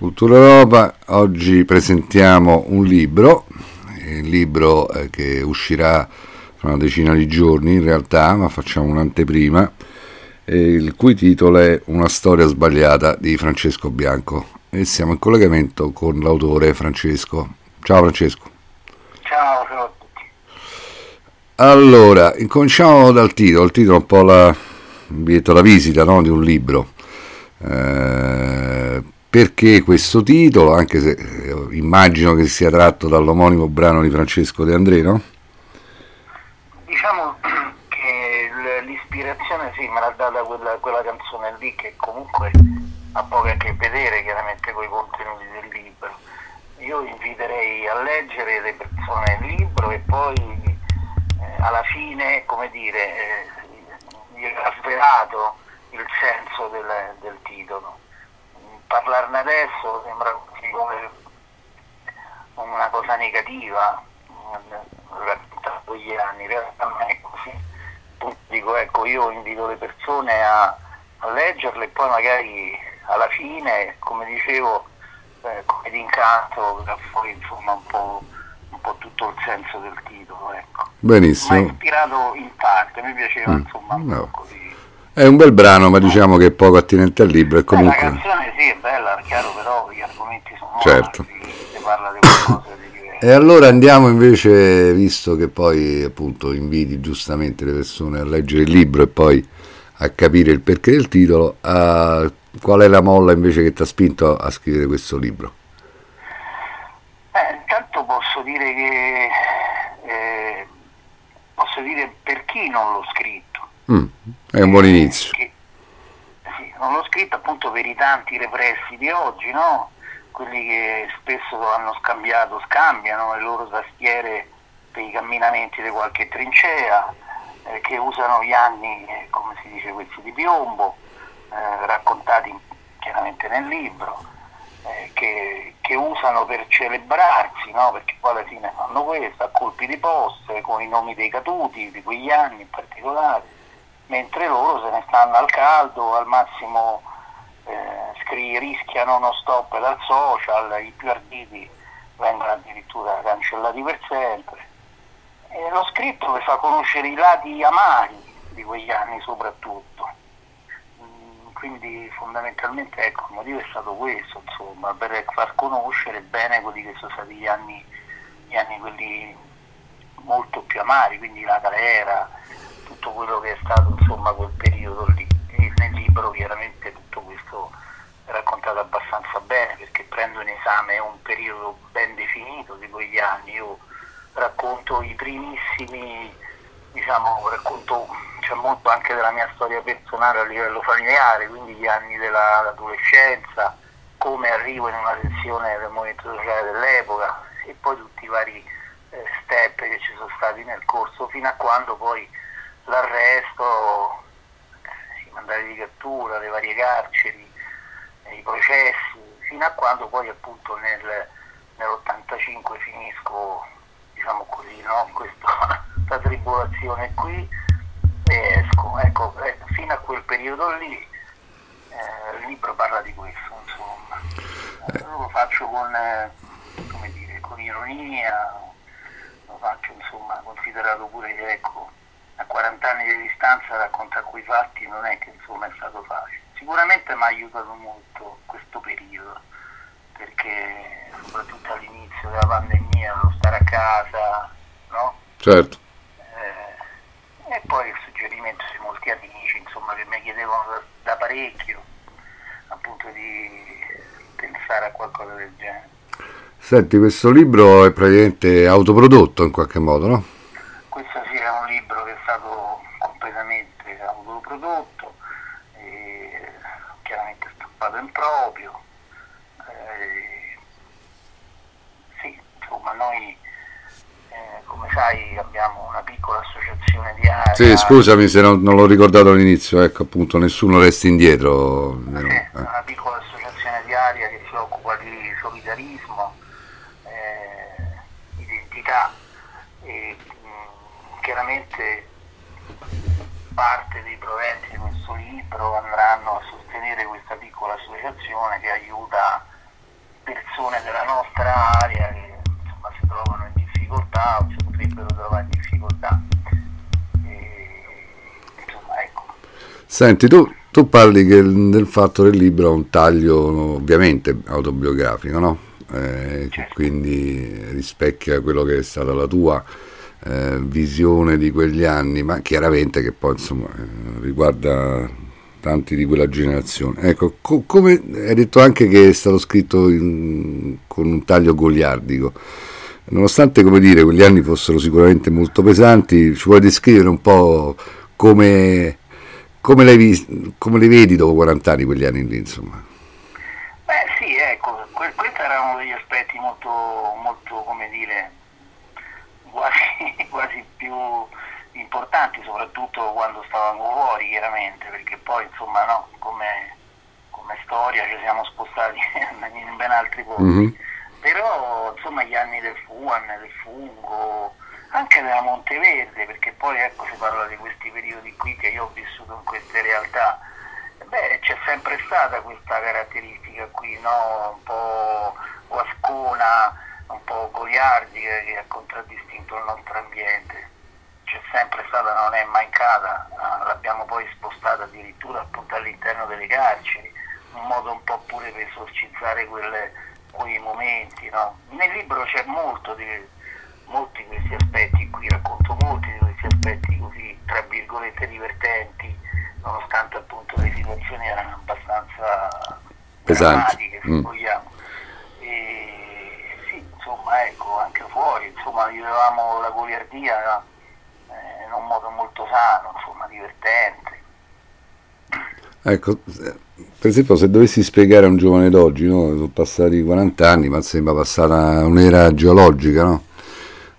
Cultura Europa, oggi presentiamo un libro, il libro eh, che uscirà fra una decina di giorni in realtà, ma facciamo un'anteprima, il cui titolo è Una storia sbagliata di Francesco Bianco e siamo in collegamento con l'autore Francesco. Ciao Francesco. Ciao, ciao a tutti. Allora, incominciamo dal titolo, il titolo è un po' la, il biglietto da visita no? di un libro. Eh, perché questo titolo, anche se eh, immagino che sia tratto dall'omonimo brano di Francesco De André, no? Diciamo che l'ispirazione sì, me l'ha data quella, quella canzone lì che comunque ha poco a che vedere chiaramente con i contenuti del libro. Io inviterei a leggere le persone il libro e poi eh, alla fine, come dire, eh, ha svelato il senso del, del titolo parlarne adesso sembra come una cosa negativa, da quegli anni, in realtà non è così. Dico, ecco, io invito le persone a, a leggerle e poi magari alla fine, come dicevo, eh, come d'incanto da fuori insomma un po', un po', tutto il senso del titolo. Ecco. Benissimo. Mi ha ispirato in parte, mi piaceva mm. insomma un no. po' così. È un bel brano, ma diciamo che è poco attinente al libro. E comunque... Eh, la canzone sì, è bella, è chiaro, però gli argomenti sono certo. Morti, si parla di qualcosa di diverso. E allora andiamo invece, visto che poi appunto inviti giustamente le persone a leggere il libro e poi a capire il perché del titolo, a... qual è la molla invece che ti ha spinto a scrivere questo libro? Eh, intanto posso dire che eh, posso dire per chi non l'ho scritto Mm, è un buon inizio. Che, sì, non l'ho scritto appunto per i tanti repressi di oggi, no? quelli che spesso hanno scambiato, scambiano le loro tastiere per i camminamenti di qualche trincea, eh, che usano gli anni, eh, come si dice, questi di piombo, eh, raccontati chiaramente nel libro, eh, che, che, usano per celebrarsi, no? perché poi alla fine fanno questo, a colpi di poste, con i nomi dei caduti, di quegli anni in particolare mentre loro se ne stanno al caldo, al massimo eh, scri- rischiano uno stop dal social, i più arditi vengono addirittura cancellati per sempre. E lo scritto che fa conoscere i lati amari di quegli anni soprattutto. Mm, quindi fondamentalmente ecco, il motivo è stato questo, insomma, per far conoscere bene quelli che sono stati gli anni, gli anni quelli molto più amari, quindi la galera, tutto quello che è stato insomma quel periodo lì. E nel libro chiaramente tutto questo è raccontato abbastanza bene perché prendo in esame un periodo ben definito di quegli anni. Io racconto i primissimi, diciamo, racconto c'è molto anche della mia storia personale a livello familiare, quindi gli anni dell'adolescenza, come arrivo in una sezione del movimento sociale dell'epoca e poi tutti i vari eh, step che ci sono stati nel corso fino a quando poi l'arresto, i mandati di cattura, le varie carceri, i processi, fino a quando poi appunto nel, nell'85 finisco, diciamo così, no? questa tribolazione qui e esco. Ecco, eh, fino a quel periodo lì eh, il libro parla di questo, insomma. Eh. Lo faccio con, eh, dire, con ironia, lo faccio insomma considerato pure che ecco, a 40 anni di distanza raccontare quei fatti non è che insomma è stato facile. Sicuramente mi ha aiutato molto questo periodo, perché soprattutto all'inizio della pandemia, lo stare a casa, no? Certo. Eh, e poi il suggerimento di molti amici, insomma, che mi chiedevano da, da parecchio, appunto di pensare a qualcosa del genere. Senti, questo libro è praticamente autoprodotto in qualche modo, no? Questo sì è un libro che è stato completamente autoprodotto, e chiaramente stampato in proprio. Eh, sì, insomma noi eh, come sai abbiamo una piccola associazione di area. Sì, scusami se non, non l'ho ricordato all'inizio, ecco appunto nessuno resti indietro. Sì, eh. una piccola associazione di area che si occupa di solidarismo, eh, identità e chiaramente parte dei proventi di questo libro andranno a sostenere questa piccola associazione che aiuta persone della nostra area che insomma, si trovano in difficoltà potrebbero trovare difficoltà. E, insomma, ecco. Senti, tu, tu parli che, del fatto che il libro ha un taglio ovviamente autobiografico, no? Eh, certo. quindi rispecchia quello che è stata la tua eh, visione di quegli anni, ma chiaramente che poi insomma, eh, riguarda tanti di quella generazione. Ecco, co- come hai detto anche che è stato scritto in, con un taglio goliardico. Nonostante, come dire, quegli anni fossero sicuramente molto pesanti, ci puoi descrivere un po' come, come, le, come le vedi dopo 40 anni quegli anni lì, insomma? Beh sì, ecco, que- questi erano degli aspetti molto, molto come dire, quasi, quasi più importanti, soprattutto quando stavamo fuori chiaramente, perché poi insomma no, come, come storia ci siamo spostati in ben altri posti. Mm-hmm. Però insomma gli anni del FUAN, del Fungo, anche della Monteverde, perché poi ecco si parla di questi periodi qui che io ho vissuto in queste realtà. Beh, c'è sempre stata questa caratteristica qui, no? un po' guascona, un po' goliardica che ha contraddistinto il nostro ambiente. C'è sempre stata, non è mancata, ah, l'abbiamo poi spostata addirittura appunto all'interno delle carceri, un modo un po' pure per esorcizzare quelle, quei momenti. No? Nel libro c'è molto di, molti di questi aspetti, qui racconto molti di questi aspetti così, tra virgolette, divertenti, nonostante appunto le situazioni erano abbastanza pesanti, se mm. vogliamo insomma, ecco, anche fuori, insomma, vivevamo la goliardia eh, in un modo molto sano, insomma, divertente. Ecco, per esempio se dovessi spiegare a un giovane d'oggi, no? sono passati 40 anni, ma sembra passata un'era geologica, no?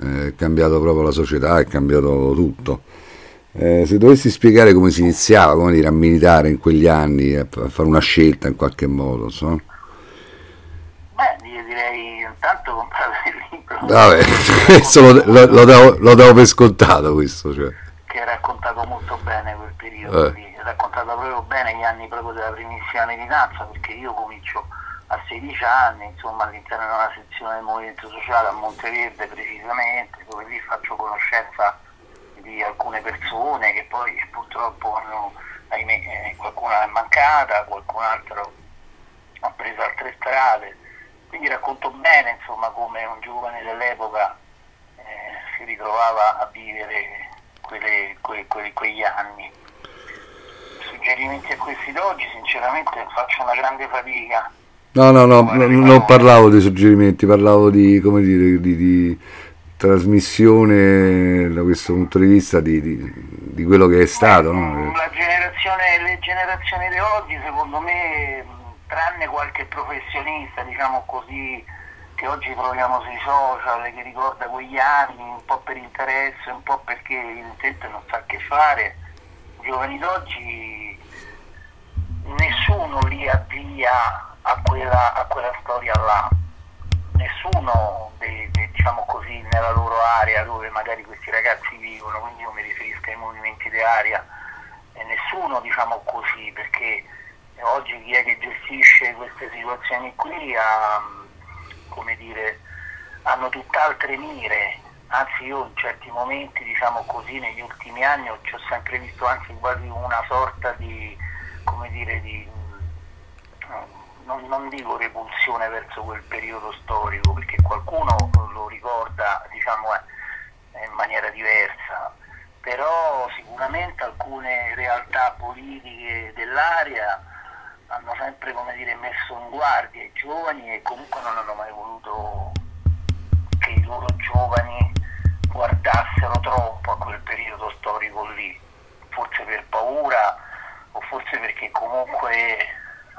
Eh, è cambiato proprio la società, è cambiato tutto. Eh, se dovessi spiegare come si iniziava come dire, a militare in quegli anni, a fare una scelta in qualche modo, so? intanto comprate il libro. Vabbè, lo, lo, lo, davo, lo, davo, per scontato questo. Cioè. Che ha raccontato molto bene quel periodo, eh. ha raccontato proprio bene gli anni proprio della primissima militanza, perché io comincio a 16 anni, insomma all'interno di una sezione del Movimento Sociale a Monteverde precisamente, dove lì faccio conoscenza di alcune persone che poi purtroppo hanno, ahimè, eh, qualcuna è mancata, qualcun altro ha preso altre strade quindi racconto bene insomma, come un giovane dell'epoca eh, si ritrovava a vivere quelle, que, que, quegli anni. Suggerimenti a questi d'oggi sinceramente faccio una grande fatica. No, no, no, no non parlavo di suggerimenti, parlavo di, come dire, di, di trasmissione da questo punto di vista di, di, di quello che è stato. No? La generazione, le generazioni di oggi secondo me tranne qualche professionista, diciamo così, che oggi troviamo sui social, che ricorda quegli anni, un po' per interesse, un po' perché evidentemente non sa che fare, i giovani d'oggi nessuno li avvia a quella, a quella storia là, nessuno de, de, diciamo così, nella loro area dove magari questi ragazzi vivono, quindi io mi riferisco ai movimenti di area, e nessuno diciamo così perché oggi chi è che gestisce queste situazioni qui ha, come dire, hanno tutt'altre mire, anzi io in certi momenti, diciamo così, negli ultimi anni ho, ci ho sempre visto anzi quasi una sorta di, come dire, di, non, non dico repulsione verso quel periodo storico, perché qualcuno lo ricorda, diciamo, in maniera diversa, però sicuramente alcune realtà politiche dell'area hanno sempre dire, messo in guardia i giovani e comunque non hanno mai voluto che i loro giovani guardassero troppo a quel periodo storico lì, forse per paura o forse perché comunque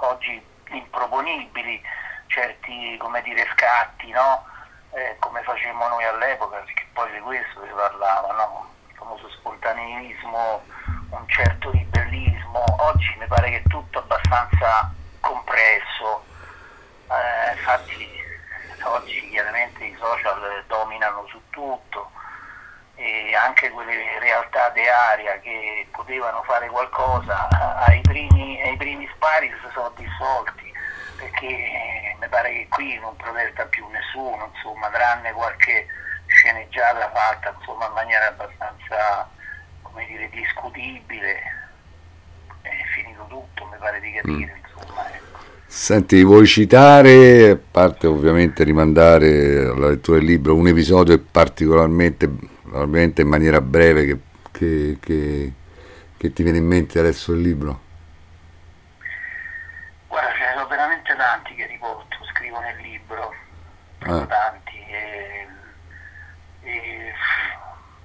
oggi improponibili certi dire, scatti, no? eh, come facevamo noi all'epoca, perché poi di questo si parlava, no? il famoso spontaneismo, un certo ribellismo, oggi mi pare che tutto abbastanza compresso, eh, infatti oggi chiaramente i social dominano su tutto e anche quelle realtà di area che potevano fare qualcosa ai primi, ai primi spari si sono dissolti perché mi pare che qui non protesta più nessuno, insomma, tranne qualche sceneggiata fatta insomma, in maniera abbastanza dire, discutibile. Tutto, mi pare di capire, mm. insomma. Ecco. Senti, vuoi citare, a parte ovviamente rimandare alla lettura del libro, un episodio particolarmente, ovviamente in maniera breve, che, che, che, che ti viene in mente adesso il libro? Guarda, ce ne sono veramente tanti che riporto, scrivo nel libro, ah. tanti. E, e,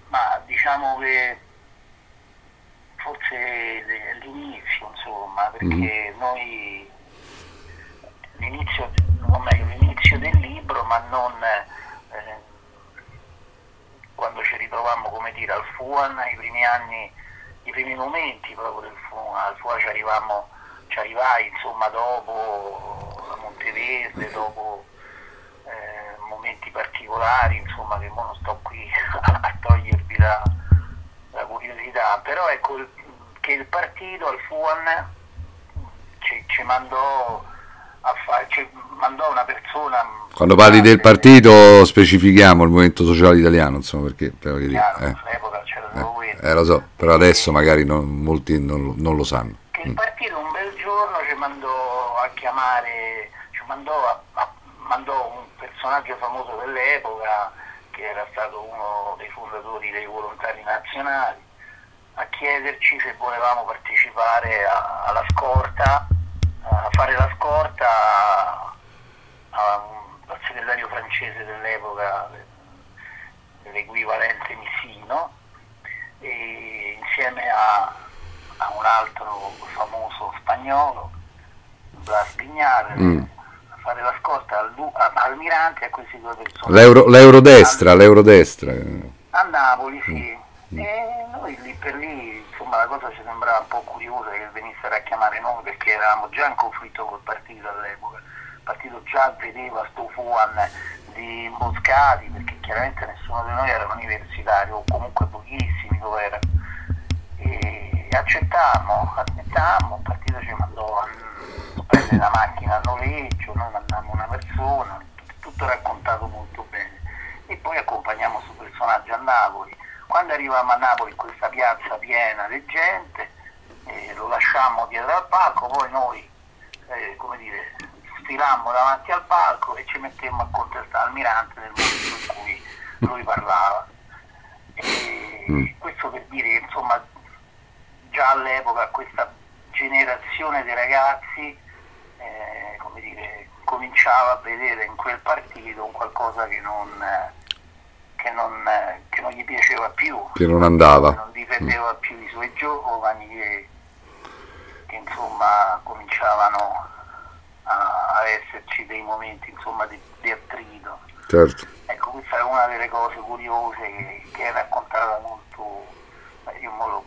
ma diciamo che forse l'inizio, insomma, perché mm-hmm. noi l'inizio, meglio, l'inizio del libro, ma non eh, quando ci ritrovammo come dire al FUAN, i primi anni, i primi momenti proprio del FUAN, al FUAN ci arrivammo, ci arrivai insomma dopo la Monteverde, dopo eh, momenti particolari, insomma che ora non sto qui a togliervi la, la curiosità, però ecco che il partito al FUAN ci, ci mandò a fare, cioè, mandò una persona... Quando parli del partito specifichiamo il Movimento Sociale Italiano, insomma, perché... Chiaro, eh. All'epoca c'era solo eh, eh, lo so, però adesso magari non, molti non, non, lo sanno. Che il mm. partito un bel giorno ci mandò a chiamare, ci mandò, a, a, mandò un personaggio famoso dell'epoca, che era stato uno dei fondatori dei volontari nazionali, a chiederci se volevamo partecipare a, alla scorta a fare la scorta al segretario francese dell'epoca, l'equivalente Missino, e insieme a, a, un altro famoso spagnolo, Blas Pignare, mm. a fare la scorta al, al, Mirante a questi due persone. L'euro, l'eurodestra, l'eurodestra. A Napoli, sì. Mm. E noi lì per lì, insomma, la cosa ci sembrava un po' curiosa che venissero a chiamare noi perché eravamo già in conflitto col partito all'epoca. Il partito già vedeva sto fuan di imboscati perché chiaramente nessuno di noi era universitario o comunque pochissimi lo erano. E accettammo, accettammo, il partito ci mandò a prendere la macchina a noleggio, noi mandammo una persona, tutto raccontato molto bene. E poi accompagniamo questo personaggio a Napoli quando arrivavamo a Napoli in questa piazza piena di gente, eh, lo lasciammo dietro al palco, poi noi, eh, come dire, stilammo davanti al palco e ci mettemmo a contestare Almirante nel momento in cui lui parlava. E mm. questo per dire che insomma già all'epoca questa generazione di ragazzi eh, come dire, cominciava a vedere in quel partito un qualcosa che non, che non, che non gli piaceva più, che non andava, non difendeva mm. più i suoi giovani che, che insomma cominciavano a, a, esserci dei momenti insomma, di, di attrito. Certo. Ecco, questa è una delle cose curiose che, che è raccontata molto, io l'ho,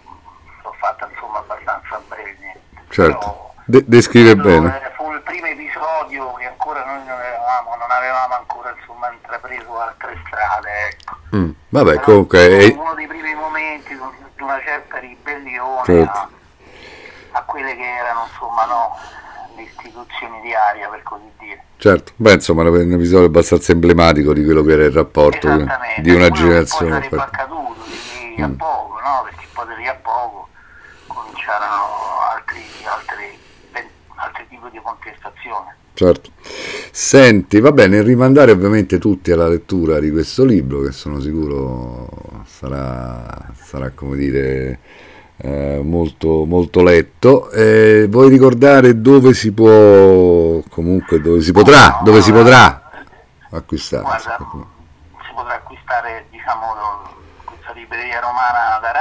l'ho fatta insomma abbastanza brevemente. Certo. De- descrive bene. Fu il primo episodio che ancora noi non avevamo, non avevamo ancora insomma, intrapreso altre strade. Mm. Vabbè, comunque, è uno dei primi momenti di una certa ribellione certo. a, a, quelle che erano insomma, no, le istituzioni di aria, per così dire. Certo, beh, insomma, è un episodio abbastanza emblematico di quello che era il rapporto di una generazione. Poi sarebbe accaduto di lì a mm. poco, no? perché poi di lì a poco cominciarono altri, altri altri tipi di contestazione. Certo. Senti, va bene, rimandare ovviamente tutti alla lettura di questo libro che sono sicuro sarà, sarà come dire, eh, molto, molto letto. Eh, vuoi ricordare dove si può, comunque dove si potrà, dove si potrà acquistare? Guarda, si potrà acquistare diciamo questa libreria romana da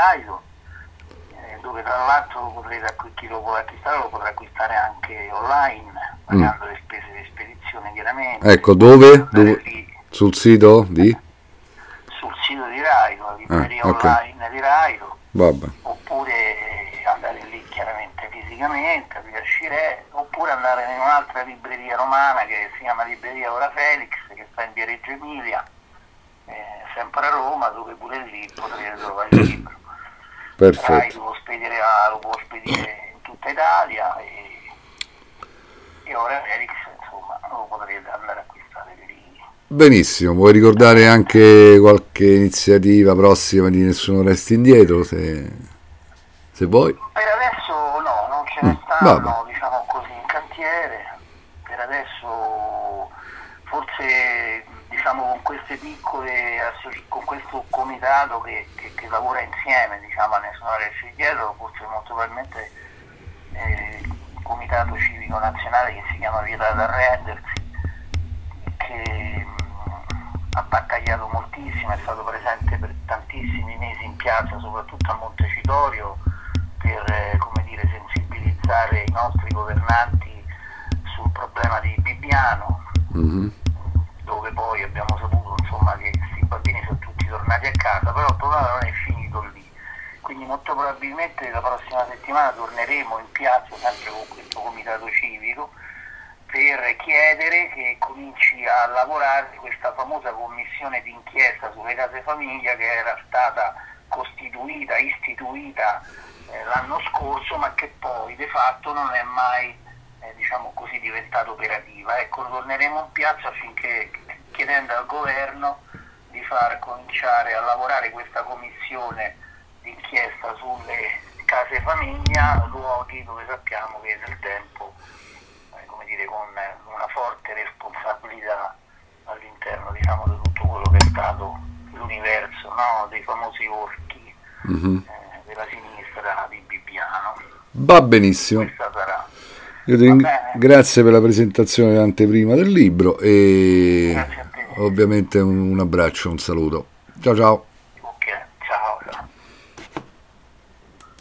Dove tra l'altro potrete, chi lo vuole acquistare lo potrà acquistare anche online, pagando mm. le spese di spedizione chiaramente. Ecco, dove? dove? Sul sito di? Sul sito di Rairo, la libreria ah, okay. online di Rairo. Vabbè. Oppure andare lì chiaramente fisicamente a riuscire, oppure andare in un'altra libreria romana che si chiama Libreria Ora Felix, che sta in via Reggio Emilia, eh, sempre a Roma, dove pure lì potrete trovare il libro. Perfetto. lo, spedire a, lo può spedire in tutta Italia e, e ora Felix insomma lo potrete Benissimo, vuoi ricordare anche qualche iniziativa prossima di Nessuno Resti Indietro, se, se vuoi? Per adesso no, non ce ne mm, stanno, diciamo così, in cantiere. Per adesso forse diciamo con queste piccole con questo comitato che, che, che lavora insieme diciamo, a Resti Indietro, forse molto probabilmente eh, il comitato civico nazionale che si chiama Vietata Arrendersi, che ha battagliato moltissimo, è stato presente per tantissimi mesi in piazza, soprattutto a Montecitorio, per eh, dire, sensibilizzare i nostri governanti sul problema di Bibbiano, mm-hmm. Dove poi abbiamo saputo insomma, che questi bambini sono tutti tornati a casa, però il problema non è finito lì. Quindi molto probabilmente la prossima settimana torneremo in piazza sempre con questo comitato civico per chiedere che cominci a lavorare questa famosa commissione d'inchiesta sulle case famiglia che era stata costituita, istituita eh, l'anno scorso ma che poi de fatto non è mai eh, diciamo così, diventata operativa. Ecco, torneremo in piazza affinché chiedendo al governo di far cominciare a lavorare questa commissione d'inchiesta sulle case famiglia, luoghi dove sappiamo che nel tempo dire, con una forte responsabilità all'interno diciamo, di tutto quello che è stato l'universo no? dei famosi orchi mm-hmm. eh, della sinistra di Bibbiano. Va benissimo. Ring- grazie per la presentazione anteprima del libro e ovviamente un, abbraccio, un saluto. Ciao ciao.